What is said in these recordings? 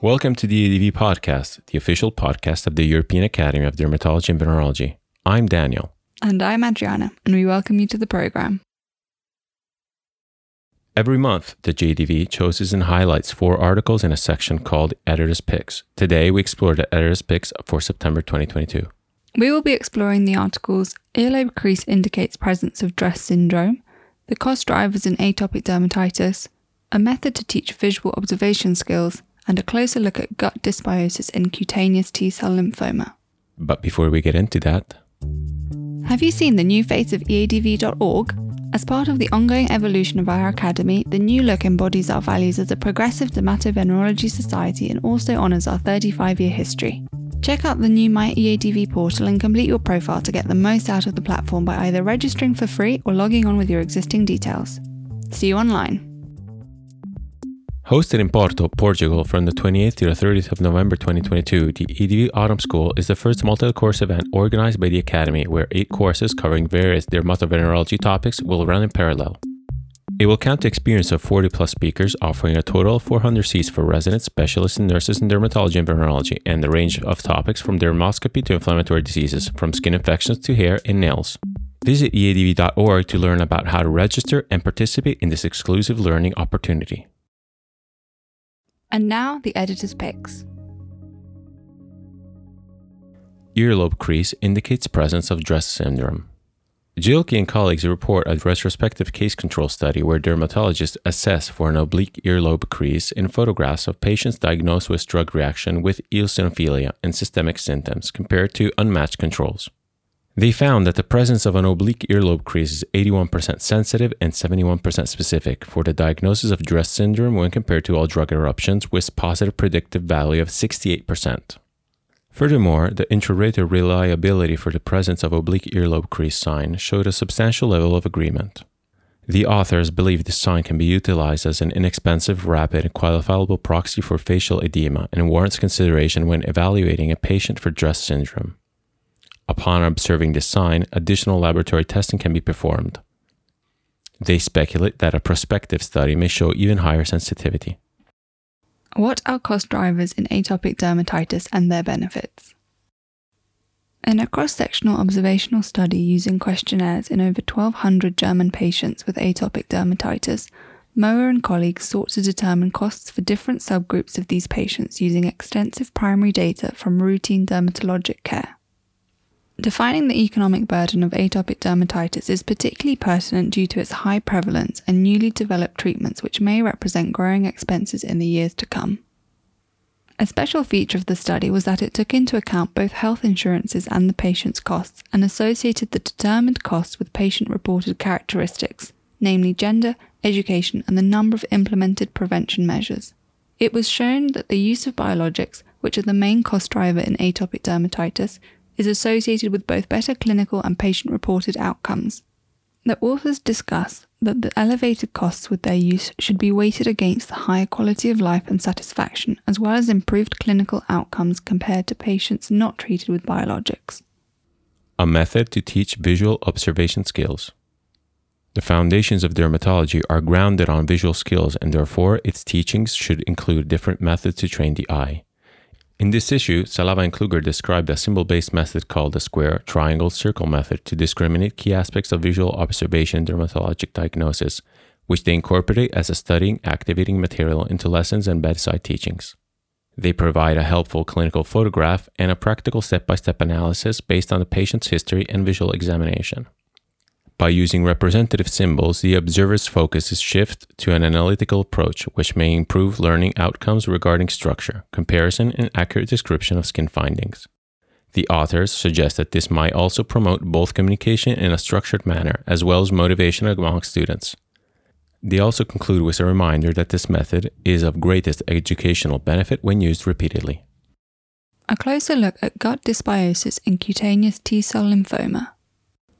Welcome to the EADV podcast, the official podcast of the European Academy of Dermatology and Venereology. I'm Daniel. And I'm Adriana, and we welcome you to the program. Every month, the JDV chooses and highlights four articles in a section called Editor's Picks. Today, we explore the Editor's Picks for September 2022. We will be exploring the articles Earlobe crease indicates presence of DRESS syndrome, the cost drivers in atopic dermatitis, a method to teach visual observation skills, and a closer look at gut dysbiosis in cutaneous T cell lymphoma. But before we get into that, have you seen the new face of EADV.org? As part of the ongoing evolution of our academy, the new look embodies our values as a progressive dermatovenerology society and also honours our 35 year history. Check out the new My EADV portal and complete your profile to get the most out of the platform by either registering for free or logging on with your existing details. See you online. Hosted in Porto, Portugal from the 28th to the 30th of November 2022, the EADV Autumn School is the first multi course event organized by the Academy where eight courses covering various dermatovenerology topics will run in parallel. It will count the experience of 40 plus speakers, offering a total of 400 seats for residents, specialists, and nurses in dermatology and venereology, and a range of topics from dermoscopy to inflammatory diseases, from skin infections to hair and nails. Visit eadv.org to learn about how to register and participate in this exclusive learning opportunity. And now the editor's picks. Earlobe crease indicates presence of DRESS syndrome. Gielke and colleagues report a retrospective case control study where dermatologists assess for an oblique earlobe crease in photographs of patients diagnosed with drug reaction with eosinophilia and systemic symptoms compared to unmatched controls. They found that the presence of an oblique earlobe crease is 81% sensitive and 71% specific for the diagnosis of DRESS syndrome when compared to all drug eruptions, with positive predictive value of 68%. Furthermore, the intra-rater reliability for the presence of oblique earlobe crease sign showed a substantial level of agreement. The authors believe this sign can be utilized as an inexpensive, rapid, and qualifiable proxy for facial edema and warrants consideration when evaluating a patient for DRESS syndrome. Upon observing this sign, additional laboratory testing can be performed. They speculate that a prospective study may show even higher sensitivity. What are cost drivers in atopic dermatitis and their benefits? In a cross sectional observational study using questionnaires in over 1,200 German patients with atopic dermatitis, Mohr and colleagues sought to determine costs for different subgroups of these patients using extensive primary data from routine dermatologic care. Defining the economic burden of atopic dermatitis is particularly pertinent due to its high prevalence and newly developed treatments which may represent growing expenses in the years to come. A special feature of the study was that it took into account both health insurances and the patient's costs and associated the determined costs with patient reported characteristics, namely gender, education, and the number of implemented prevention measures. It was shown that the use of biologics, which are the main cost driver in atopic dermatitis, is associated with both better clinical and patient reported outcomes. The authors discuss that the elevated costs with their use should be weighted against the higher quality of life and satisfaction, as well as improved clinical outcomes compared to patients not treated with biologics. A method to teach visual observation skills. The foundations of dermatology are grounded on visual skills, and therefore its teachings should include different methods to train the eye. In this issue, Salava and Kluger described a symbol based method called the square, triangle, circle method to discriminate key aspects of visual observation dermatologic diagnosis, which they incorporate as a studying, activating material into lessons and bedside teachings. They provide a helpful clinical photograph and a practical step by step analysis based on the patient's history and visual examination. By using representative symbols, the observer's focus is shifted to an analytical approach, which may improve learning outcomes regarding structure, comparison, and accurate description of skin findings. The authors suggest that this might also promote both communication in a structured manner as well as motivation among students. They also conclude with a reminder that this method is of greatest educational benefit when used repeatedly. A closer look at gut dysbiosis in cutaneous T cell lymphoma.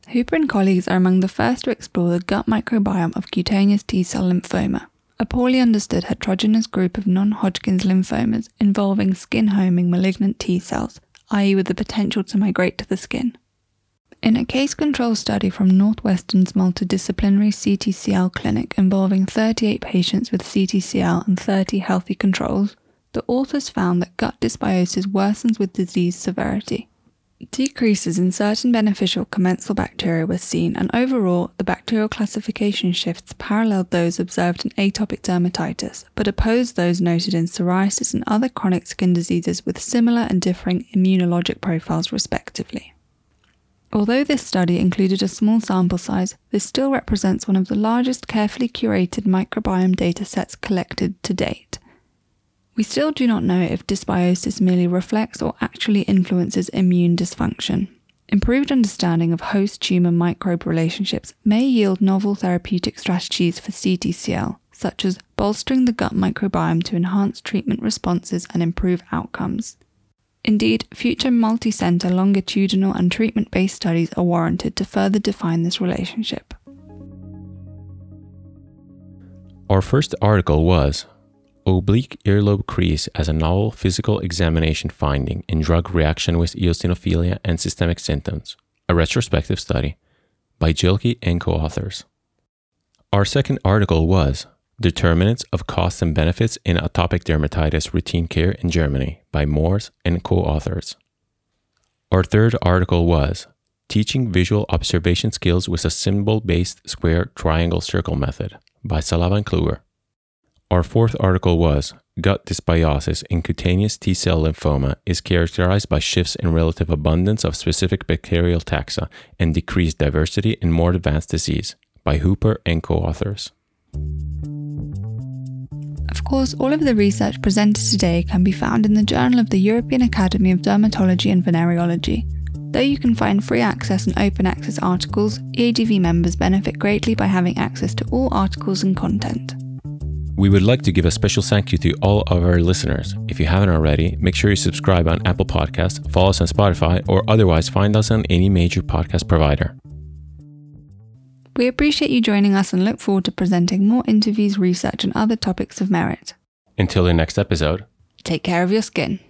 Hooper and colleagues are among the first to explore the gut microbiome of cutaneous T cell lymphoma, a poorly understood heterogeneous group of non Hodgkin's lymphomas involving skin homing malignant T cells, i.e., with the potential to migrate to the skin. In a case control study from Northwestern's multidisciplinary CTCL clinic involving 38 patients with CTCL and 30 healthy controls, the authors found that gut dysbiosis worsens with disease severity. Decreases in certain beneficial commensal bacteria were seen, and overall, the bacterial classification shifts paralleled those observed in atopic dermatitis, but opposed those noted in psoriasis and other chronic skin diseases with similar and differing immunologic profiles, respectively. Although this study included a small sample size, this still represents one of the largest carefully curated microbiome datasets collected to date. We still do not know if dysbiosis merely reflects or actually influences immune dysfunction. Improved understanding of host tumor microbe relationships may yield novel therapeutic strategies for CTCL, such as bolstering the gut microbiome to enhance treatment responses and improve outcomes. Indeed, future multi center longitudinal and treatment based studies are warranted to further define this relationship. Our first article was Oblique earlobe crease as a novel physical examination finding in drug reaction with eosinophilia and systemic symptoms, a retrospective study by Jilke and co authors. Our second article was Determinants of Costs and Benefits in Atopic Dermatitis Routine Care in Germany by Moors and co authors. Our third article was Teaching Visual Observation Skills with a Symbol Based Square Triangle Circle Method by Salava and Kluger. Our fourth article was Gut dysbiosis in cutaneous T cell lymphoma is characterized by shifts in relative abundance of specific bacterial taxa and decreased diversity in more advanced disease by Hooper and co authors. Of course, all of the research presented today can be found in the Journal of the European Academy of Dermatology and Venereology. Though you can find free access and open access articles, EADV members benefit greatly by having access to all articles and content. We would like to give a special thank you to all of our listeners. If you haven't already, make sure you subscribe on Apple Podcasts, follow us on Spotify, or otherwise find us on any major podcast provider. We appreciate you joining us and look forward to presenting more interviews, research, and other topics of merit. Until the next episode, take care of your skin.